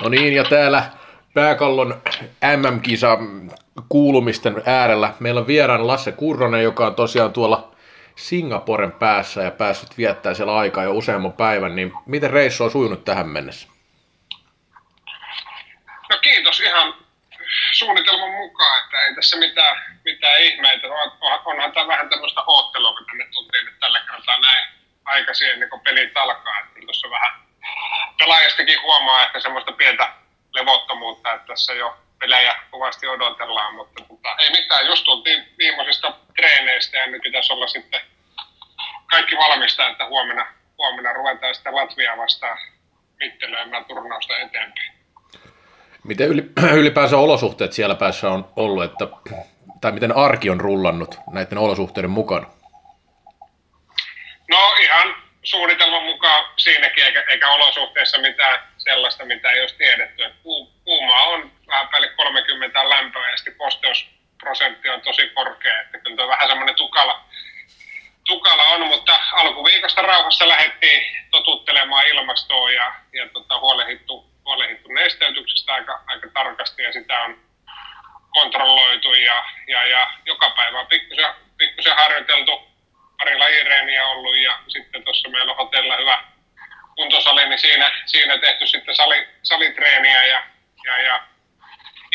No niin, ja täällä pääkallon MM-kisa kuulumisten äärellä meillä on vieraan Lasse Kurronen, joka on tosiaan tuolla Singaporen päässä ja päässyt viettää siellä aikaa jo useamman päivän, niin miten reissu on sujunut tähän mennessä? No kiitos ihan suunnitelman mukaan, että ei tässä mitään, mitään ihmeitä. Onhan tämä vähän tämmöistä oottelua, kun tänne tultiin nyt tällä kertaa näin aikaisin ennen kuin pelit alkaa. Että tuossa vähän pelaajastakin huomaa ehkä semmoista pientä levottomuutta, että tässä jo pelejä kovasti odotellaan, mutta tota, ei mitään, just tultiin viimeisistä treeneistä ja nyt pitäisi olla sitten kaikki valmista, että huomenna, huomenna ruvetaan sitten Latviaa vastaan mittelöimään turnausta eteenpäin. Miten ylipäänsä olosuhteet siellä päässä on ollut, että, tai miten arki on rullannut näiden olosuhteiden mukana? No ihan suunnitelman mukaan siinäkin, eikä, eikä olosuhteissa mitään sellaista, mitä ei olisi tiedetty. kuuma on vähän päälle 30 lämpöä ja sitten kosteusprosentti on tosi korkea. Että kyllä tuo vähän semmoinen tukala, tukala on, mutta alkuviikosta rauhassa lähdettiin totuttelemaan ilmastoa ja, ja tota, huolehdittu, huolehdittu nesteytyksestä aika, aika tarkasti ja sitä on kontrolloitu ja, ja, ja joka päivä on pikkusen, pikkusen harjoiteltu pari lajireeniä ollut ja sitten tuossa meillä on hotella hyvä kuntosali, niin siinä, siinä tehty sitten sali, salitreeniä ja, ja, ja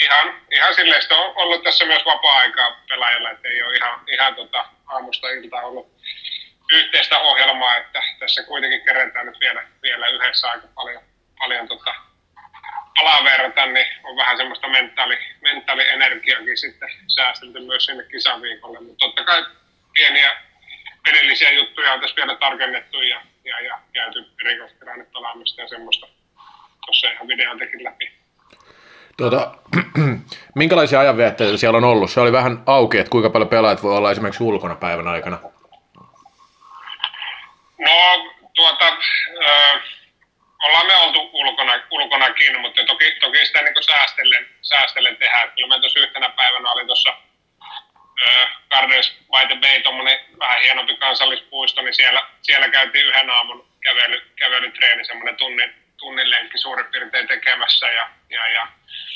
ihan, ihan silleen on ollut tässä myös vapaa-aikaa pelaajalla, että ei ole ihan, ihan tota aamusta iltaa ollut yhteistä ohjelmaa, että tässä kuitenkin kerätään nyt vielä, vielä yhdessä aika paljon, paljon tota palaverata, niin on vähän semmoista mentaali, mentaalienergiakin sitten säästelty myös sinne kisaviikolle, mutta totta kai pieniä tässä vielä tarkennettu ja, ja, ja käyty rikostilannepelaamista ja semmoista tuossa ihan videon läpi. Tuota, minkälaisia ajanvietteitä siellä on ollut? Se oli vähän auki, että kuinka paljon pelaajat voi olla esimerkiksi ulkona päivän aikana. No, tuota, äh, ollaan me oltu ulkona, ulkonakin, mutta toki, toki sitä niin säästellen, säästellen tehdään. Kyllä me tuossa yhtenä päivänä oli tuossa Gardens by the Bay, tuommoinen vähän hienompi kansallispuisto, niin siellä, siellä käytiin yhden aamun kävely, kävelytreeni, semmoinen tunnin, tunnin lenkki suurin piirtein tekemässä. Ja, ja, ja.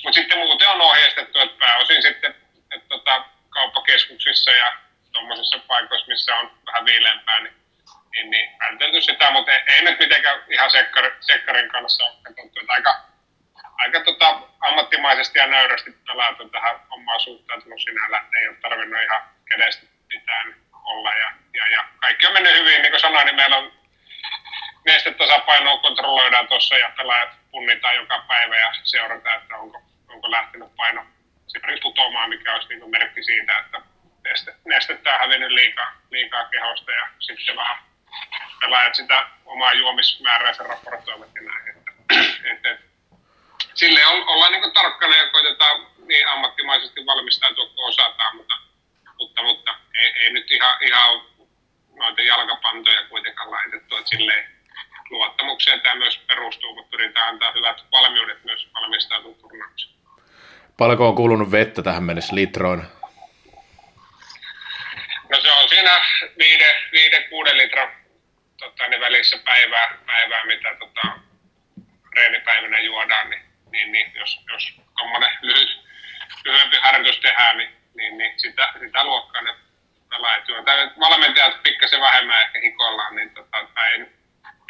Mutta sitten muuten on ohjeistettu, että pääosin sitten että tota, kauppakeskuksissa ja tuommoisissa paikoissa, missä on vähän viileämpää, niin, niin, niin sitä, mutta ei, ei nyt mitenkään ihan sekkar, sekkarin kanssa ole että aika, aika tota, ammattimaisesti ja nöyrästi pelata tähän omaan suhtautunut sinällä, että ei ole tarvinnut ihan kenestä mitään olla. Ja, ja, ja kaikki on mennyt hyvin, niin kuin sanoin, niin meillä on nestetasapainoa kontrolloidaan tuossa ja pelaajat punnitaan joka päivä ja seurataan, että onko, onko lähtenyt paino esimerkiksi putoamaan, mikä olisi niin merkki siitä, että neste, nestettä on hävinnyt liikaa, liikaa kehosta ja sitten vähän pelaajat sitä omaa juomismääräänsä raportoivat ja näin. Että, että, että sille ollaan niin tarkkana ja koitetaan niin ammattimaisesti valmistautua kuin osataan, mutta, mutta, mutta ei, ei, nyt ihan, ihan noita jalkapantoja kuitenkaan laitettu, että silleen luottamukseen tämä myös perustuu, mutta pyritään antaa hyvät valmiudet myös valmistautua turnaukseen. Paljonko on kulunut vettä tähän mennessä litroin? No se on siinä 5-6 litran tota, niin välissä päivää, päivää mitä tota, reenipäivänä juodaan, niin niin, niin jos, jos tuommoinen lyhyt, lyhyempi harjoitus tehdään, niin, niin, niin sitä, sitä luokkaa ne pelaajat juovat. Valmentajat pikkasen vähemmän ehkä hikoillaan, niin tota, en,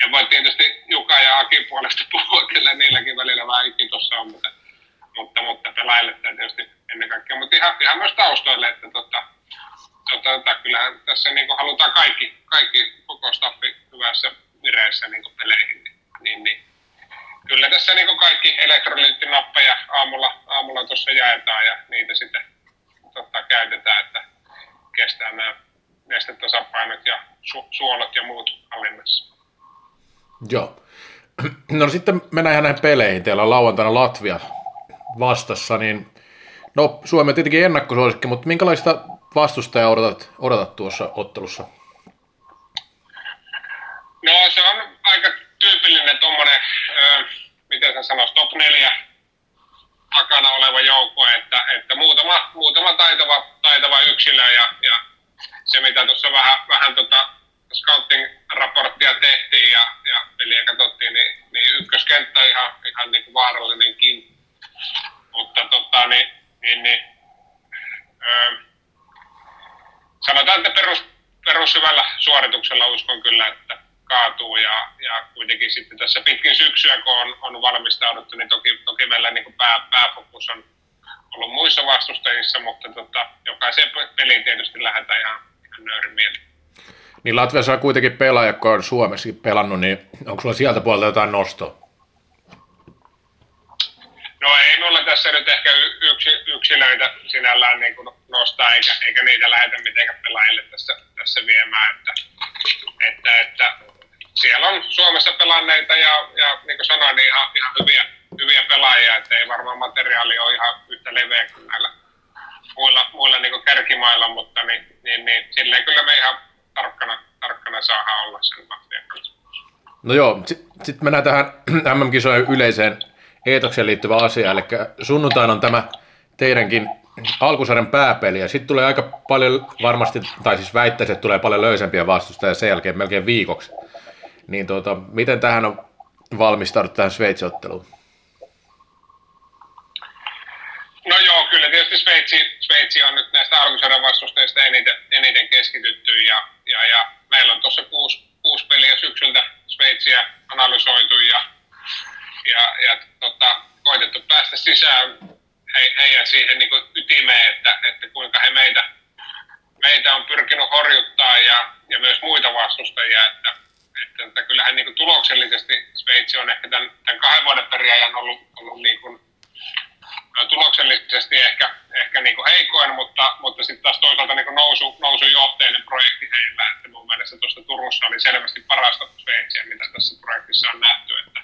en voi tietysti Juka ja Aki puolesta puhua, kyllä niilläkin välillä vähän ikki tuossa on, mutta, mutta, mutta pelaajille tietysti ennen kaikkea, mutta ihan, ihan myös taustoille, että tota, tota, tota, kyllähän tässä niin halutaan kaikki koko staffi hyvässä vireessä niin peleihin, niin, niin, niin kyllä tässä niin kaikki elektrolyyttinappeja aamulla, aamulla tuossa jaetaan ja niitä sitten totta, käytetään, että kestää nämä nestetasapainot ja su- suolot ja muut hallinnassa. Joo. No sitten mennään ihan näihin peleihin. Teillä on lauantaina Latvia vastassa, niin no Suomi on tietenkin ennakkosuosikki, mutta minkälaista vastustajaa odotat, odotat tuossa ottelussa? No se on aika tyypillinen tuommoinen, miten sen sanoisi, top 4 takana oleva muutama, taitava, taitava yksilö ja, ja se mitä tuossa vähän, vähän tota scouting-raporttia tehtiin ja, ja peliä katsottiin, niin, niin ykköskenttä ihan, ihan niin kuin vaarallinenkin. Mutta tota, niin, niin, niin öö, sanotaan, että perus, perussyvällä suorituksella uskon kyllä, että kaatuu ja, ja kuitenkin sitten tässä pitkin syksyä, kun on, on valmistauduttu, niin toki, toki meillä niin kuin pää, pääfokus on ollut muissa vastustajissa, mutta tota, jokaisen peliin tietysti lähdetään ihan, ihan. Niin Latviassa on kuitenkin pelaaja, joka on Suomessakin pelannut, niin onko sulla sieltä puolelta jotain nostoa? No ei me olla tässä nyt ehkä yksi, yksilöitä sinällään niin kuin nostaa, eikä, eikä niitä lähetä mitenkään pelaajille tässä, tässä viemään. Että, että, että siellä on Suomessa pelanneita ja, ja niin kuin sanoin, niin ihan, ihan hyviä, hyviä pelaajia, että ei varmaan materiaali ole ihan kuin näillä muilla, muilla niin kärkimailla, mutta niin, niin, niin, silleen kyllä me ihan tarkkana, tarkkana saadaan olla sen Latvian kanssa. No joo, sitten sit mennään tähän MM-kisojen yleiseen eetokseen liittyvä asia, eli sunnuntaina on tämä teidänkin alkusarjan pääpeli, ja sitten tulee aika paljon varmasti, tai siis väittäisin, että tulee paljon löysempiä vastustajia sen jälkeen melkein viikoksi. Niin tuota, miten tähän on valmistaudut tähän Sveitsi-otteluun? No joo, kyllä tietysti Sveitsi, Sveitsi on nyt näistä alkusarjan vastustajista eniten, eniten keskitytty ja, ja, ja meillä on tuossa kuusi, kuusi peliä syksyltä Sveitsiä analysoitu ja, ja, ja tota, koitettu päästä sisään he, heidän siihen niin kuin ytimeen, että, että kuinka he meitä, meitä on pyrkinyt horjuttaa ja, ja myös muita vastustajia, että, että, että kyllähän niin kuin tuloksellisesti Sveitsi on ehkä tämän, tämän kahden vuoden periajan ollut, ollut niin kuin tuloksellisesti ehkä, ehkä niin kuin heikoin, mutta, mutta sitten taas toisaalta niin kuin nousu, nousujohteinen projekti heillä. Että mun mielestä tuosta Turussa oli selvästi parasta Sveitsiä, mitä tässä projektissa on nähty. Että,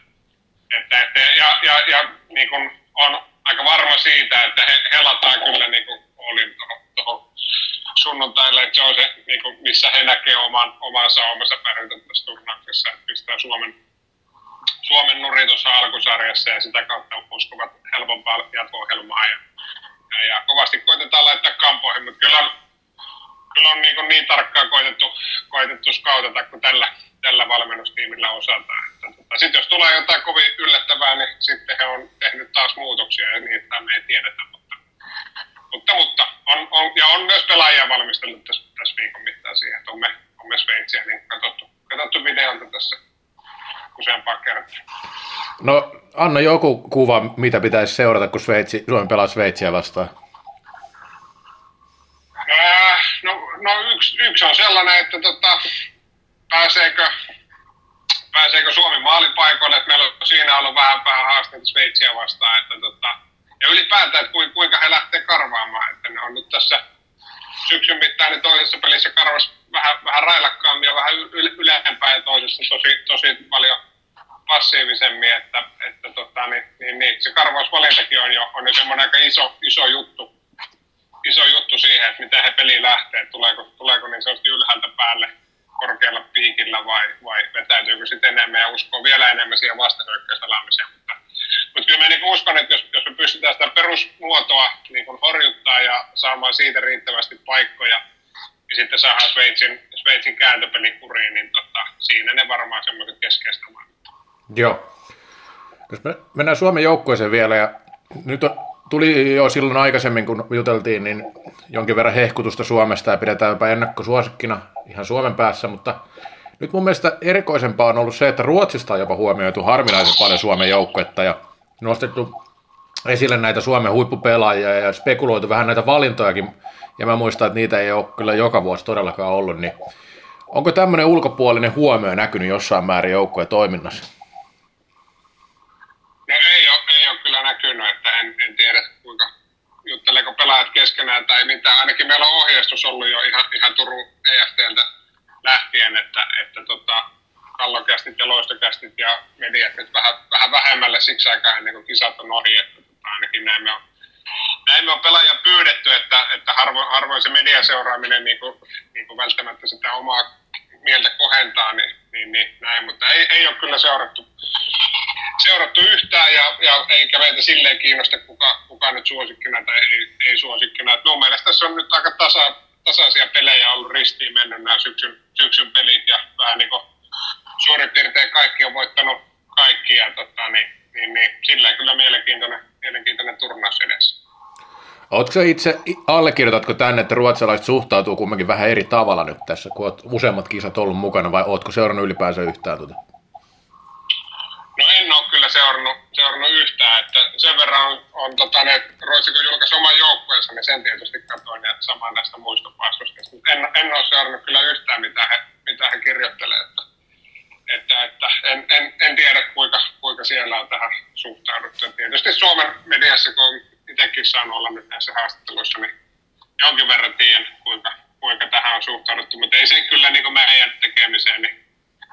että, että, ja ja, ja niin kuin on aika varma siitä, että he, he lataa kyllä niin kuin olin tuohon sunnuntaille, että se on se, niin kuin, missä he näkee oman, oman saumansa pärjätä tässä turnauksessa, että pistää Suomen Suomen nuri tuossa alkusarjassa ja sitä kautta uskovat helpompaa jatko-ohjelmaa. Ja, ja, ja, kovasti koitetaan laittaa kampoihin, mutta kyllä, kyllä on niin, niin tarkkaan koitettu, koitettu skautata kuin tällä, tällä valmennustiimillä osataan. Tota, sitten jos tulee jotain kovin yllättävää, niin sitten he on tehnyt taas muutoksia ja niitä me ei tiedetä. Mutta, mutta, mutta on, on, ja on myös pelaajia valmistellut tässä, tässä viikon mittaan siihen, että on me, on me Sveitsiä niin katsottu, katsottu videolta tässä useampaa kertaa. No anna joku kuva, mitä pitäisi seurata, kun Sveitsi, Suomi pelaa Sveitsiä vastaan. Äh, no, no yksi, yksi, on sellainen, että tota, pääseekö, pääseekö Suomi maalipaikoille, että meillä on siinä ollut vähän, vähän haasteita Sveitsiä vastaan, että tota, ja ylipäätään, että kuinka he lähtee karvaamaan, että ne on nyt tässä syksyn mittaan niin toisessa pelissä karvas vähän, vähän railakkaammin ja vähän ylempää ja toisessa tosi, tosi paljon passiivisemmin, että, että tota, niin, niin, niin, se karvausvalintakin on jo, on jo semmoinen aika iso, iso juttu, iso juttu siihen, että miten he peliin lähtee, tuleeko, tuleeko niin sanotusti ylhäältä päälle korkealla piikillä vai, vai vetäytyykö sitten enemmän ja uskoo vielä enemmän siihen vastahyökkäyspelaamiseen. Mutta, mutta kyllä mä niin uskon, että jos, jos me pystytään sitä perusmuotoa niin kuin horjuttaa ja saamaan siitä riittävästi paikkoja, ja sitten saadaan Sveitsin, Sveitsin kääntöpeli kuriin, niin tota, siinä ne varmaan semmoiset keskeistä Joo. Jos me mennään Suomen joukkueeseen vielä, ja nyt on, tuli jo silloin aikaisemmin, kun juteltiin, niin jonkin verran hehkutusta Suomesta ja pidetään jopa ennakkosuosikkina ihan Suomen päässä, mutta nyt mun mielestä erikoisempaa on ollut se, että Ruotsista on jopa huomioitu harvinaisen paljon Suomen joukkuetta ja nostettu esille näitä Suomen huippupelaajia ja spekuloitu vähän näitä valintojakin, ja mä muistan, että niitä ei ole kyllä joka vuosi todellakaan ollut, niin onko tämmöinen ulkopuolinen huomio näkynyt jossain määrin joukkueen toiminnassa? No ei ole, ei ole kyllä näkynyt, että en, tiedä kuinka jutteleeko pelaajat keskenään tai mitä. Ainakin meillä on ohjeistus ollut jo ihan, ihan Turun EFTltä lähtien, että, että tota, kallokästit ja loistokästit ja mediat nyt vähän, vähän vähemmälle siksi aikaa ennen kuin kisat on ohi, että tota, ainakin näin me on, näin me on pelaajia pyydetty, että, että harvoin, harvoin se mediaseuraaminen niin kuin, niin kuin välttämättä sitä omaa mieltä kohentaa, niin, niin, niin näin, mutta ei, ei ole kyllä seurattu, seurattu yhtään ja, ja eikä meitä silleen kiinnosta, kuka, kuka nyt suosikkina tai ei, ei suosikkina. Et mun mielestä tässä on nyt aika tasa, tasaisia pelejä ollut ristiin mennyt nämä syksyn, syksyn pelit ja vähän niin kuin suurin piirtein kaikki on voittanut kaikki ja tota, niin, niin, niin sillä kyllä mielenkiintoinen, mielenkiintoinen turnaus edessä. Oletko itse, allekirjoitatko tänne, että ruotsalaiset suhtautuu kumminkin vähän eri tavalla nyt tässä, kun olet useammat kisat ollut mukana, vai oletko seurannut ylipäänsä yhtään tuota? No en ole kyllä seurannut, seurannut yhtään, että sen verran on, on tota, ne, Ruotsi kun julkaisi oman joukkueensa, niin sen tietysti katsoin ja samaan näistä muistopaskusta. En, en ole seurannut kyllä yhtään, mitä he, mitä he kirjoittelee, että, että, että en, en, en, tiedä kuinka, kuinka siellä on tähän suhtauduttu. Tietysti Suomen mediassa, kun on itsekin saanut olla nyt näissä haastatteluissa, niin jonkin verran tiedän, kuinka, kuinka tähän on suhtauduttu, mutta ei se kyllä niin meidän tekemiseen, niin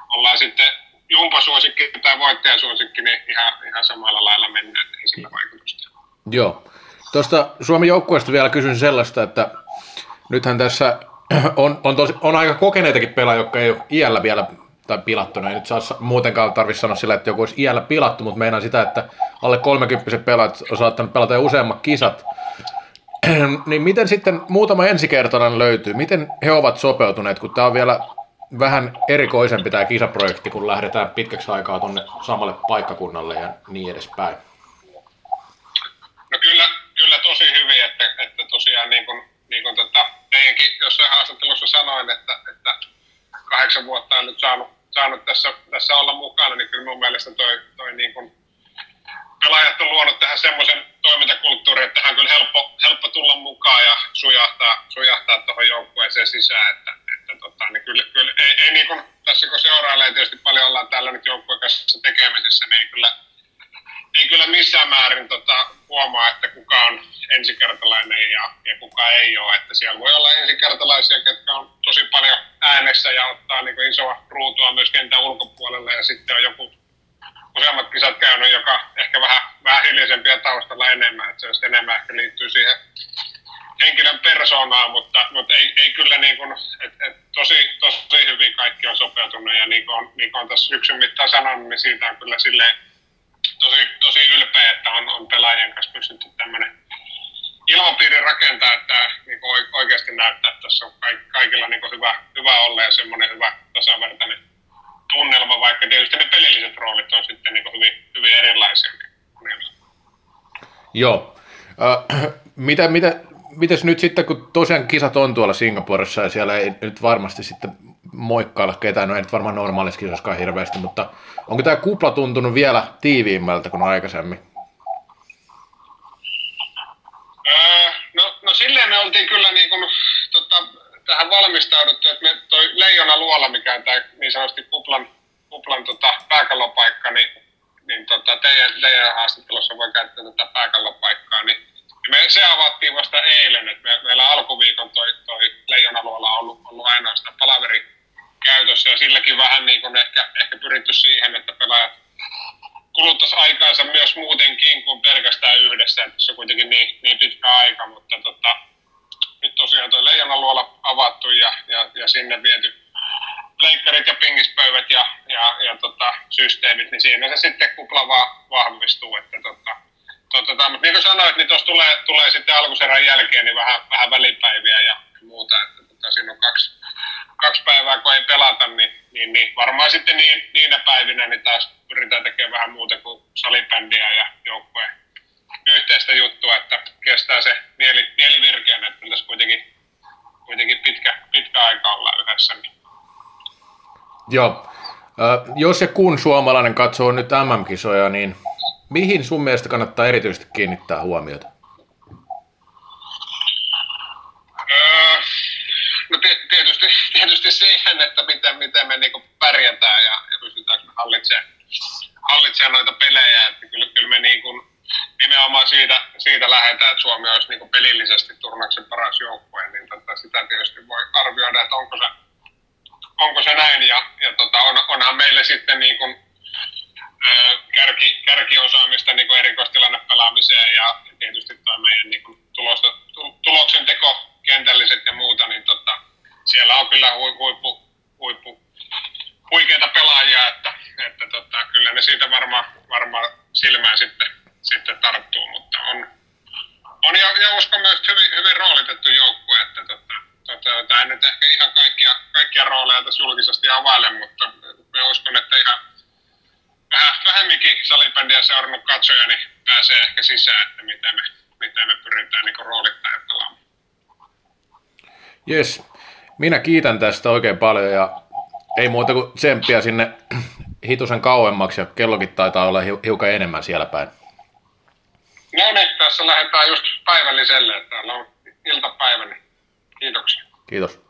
ollaan sitten jumpasuosikki tai voittajasuosikki, niin ihan, ihan samalla lailla mennään, ei sillä vaikutusta. Joo. Tuosta Suomen joukkueesta vielä kysyn sellaista, että nythän tässä on, on, tosi, on aika kokeneitakin pelaajia, jotka ei ole iällä vielä tai pilattuna. Ei nyt saa muutenkaan tarvitse sanoa sillä, että joku olisi iällä pilattu, mutta meinaa sitä, että alle 30 pelaajat on saattanut pelata jo useammat kisat. niin miten sitten muutama ensikertainen löytyy? Miten he ovat sopeutuneet, kun tämä on vielä vähän erikoisempi tämä kisaprojekti, kun lähdetään pitkäksi aikaa tuonne samalle paikkakunnalle ja niin edespäin? No kyllä, kyllä tosi hyvin, että, että tosiaan niin kuin, niin kuin tota, teidänkin jossain haastattelussa sanoin, että, että kahdeksan vuotta on nyt saanut, saanut tässä, tässä olla mukana, niin kyllä mun mielestä toi, toi niin kuin, pelaajat on luonut tähän semmoisen toimintakulttuurin, että hän on kyllä helppo, helppo tulla mukaan ja sujahtaa, sujahtaa tuohon joukkueeseen sisään. Että, että tota, niin kyllä, kyllä ei, ei niin kuin, tässä kun seurailee tietysti paljon ollaan täällä nyt joukkueen kanssa tekemisissä, niin ei kyllä, ei kyllä missään määrin tota, huomaa, että kuka on ensikertalainen ja, ja kuka ei ole. Että siellä voi olla ensikertalaisia, jotka on tosi paljon äänessä ja ottaa niin kuin isoa ruutua myös kentän ulkopuolelle ja sitten on joku useammat kisat käynyt, joka ehkä vähän, vähän hiljaisempia taustalla enemmän, että se enemmän ehkä liittyy siihen henkilön persoonaan, mutta, mutta ei, ei kyllä niin kuin, et, et tosi, tosi hyvin kaikki on sopeutunut ja niin kuin on, niin kuin on tässä syksyn mittaan sanonut, niin siitä on kyllä silleen tosi, tosi ylpeä, että on, on pelaajien kanssa pystytty tämmöinen ilmapiiri rakentaa, että niin kuin oikeasti näyttää, että tässä on kaikilla niin kuin hyvä, hyvä olla ja semmoinen hyvä tasavertainen tunnelma, vaikka tietysti ne pelilliset roolit on sitten niin hyvin, hyvin erilaisia. Joo. Äh, mitä, mitä, mites nyt sitten, kun tosiaan kisat on tuolla Singaporessa ja siellä ei nyt varmasti sitten moikkailla ketään, no ei nyt varmaan normaalissa kisoskaan hirveästi, mutta onko tämä kupla tuntunut vielä tiiviimmältä kuin aikaisemmin? No, no silleen me oltiin kyllä niin kuin, tota, tähän valmistauduttu, että me toi Leijona Luola, mikä on tämä niin sanotusti kuplan, kuplan tota, pääkallopaikka, niin, niin tota, teidän, teidän haastattelussa voi käyttää tätä pääkallopaikkaa, niin me se avattiin vasta eilen, että me, meillä alkuviikon toi, toi Leijonaluola on ollut, ollut ainoastaan palaveri käytössä ja silläkin vähän niin kuin ehkä, ehkä pyritty siihen, että pelaajat kuluttaisi aikaansa myös muutenkin kuin pelkästään yhdessä, se on kuitenkin niin, niin pitkä aika, mutta tota, nyt tosiaan tuo Leijonaluola avattu ja, ja, ja sinne viety leikkarit ja pingispöydät ja, ja, ja tota, systeemit, niin siinä se sitten kupla vaan vahvistuu, että tota, tota, mutta niin kuin sanoit, niin tuossa tulee, tulee sitten alkuserän jälkeen niin vähän, vähän välipäiviä ja muuta, että tota, siinä on kaksi, kaksi päivää, kun ei pelata, niin, niin, niin varmaan sitten niin, niinä päivinä niin taas pyritään tekemään vähän muuta kuin salibändiä ja joukkueen yhteistä juttua, että kestää se mieli, mieli virkeänä, että tässä kuitenkin, kuitenkin pitkä, pitkä aika olla yhdessä. Niin. Joo. Äh, jos ja kun suomalainen katsoo nyt MM-kisoja, niin mihin sun mielestä kannattaa erityisesti kiinnittää huomiota? Öö, no tietysti, tietysti siihen, että miten, miten me niinku pärjätään ja, ja pystytäänkö hallitsemaan, hallitsemaan noita pelejä. Että kyllä, kyllä me niinku, nimenomaan siitä, siitä lähdetään, että Suomi olisi niinku pelillisesti turnauksen paras joukkue, niin tota, sitä tietysti voi arvioida, että onko se, onko se näin. Ja, ja tota, on, onhan meille sitten niin kuin, kärki, kärkiosaamista niin kuin erikoistilannepelaamiseen ja tietysti tuo meidän niin kuin tulosta, tuloksen teko, kentälliset ja muuta, niin tota, siellä on kyllä huippu, huippu, huikeita pelaajia, että, että tota, kyllä ne siitä varmaan varma silmään sitten, sitten tarttuu, mutta on, on ja, ja uskon myös hyvin, hyvin roolitettu joukkue, että tota, tota, tämä nyt ehkä ihan kaikkia, kaikkia rooleja tässä julkisesti availe, mutta me uskon, että ihan vähän, vähemminkin jääbändiä seurannut katsoja, niin pääsee ehkä sisään, että mitä me, mitä me pyritään niin roolittaa pelaamaan. Jes, minä kiitän tästä oikein paljon ja ei muuta kuin tsemppiä sinne hitusen kauemmaksi ja kellokin taitaa olla hiukan enemmän siellä päin. No niin, tässä lähdetään just päivälliselle, että täällä on iltapäivä, niin kiitoksia. Kiitos.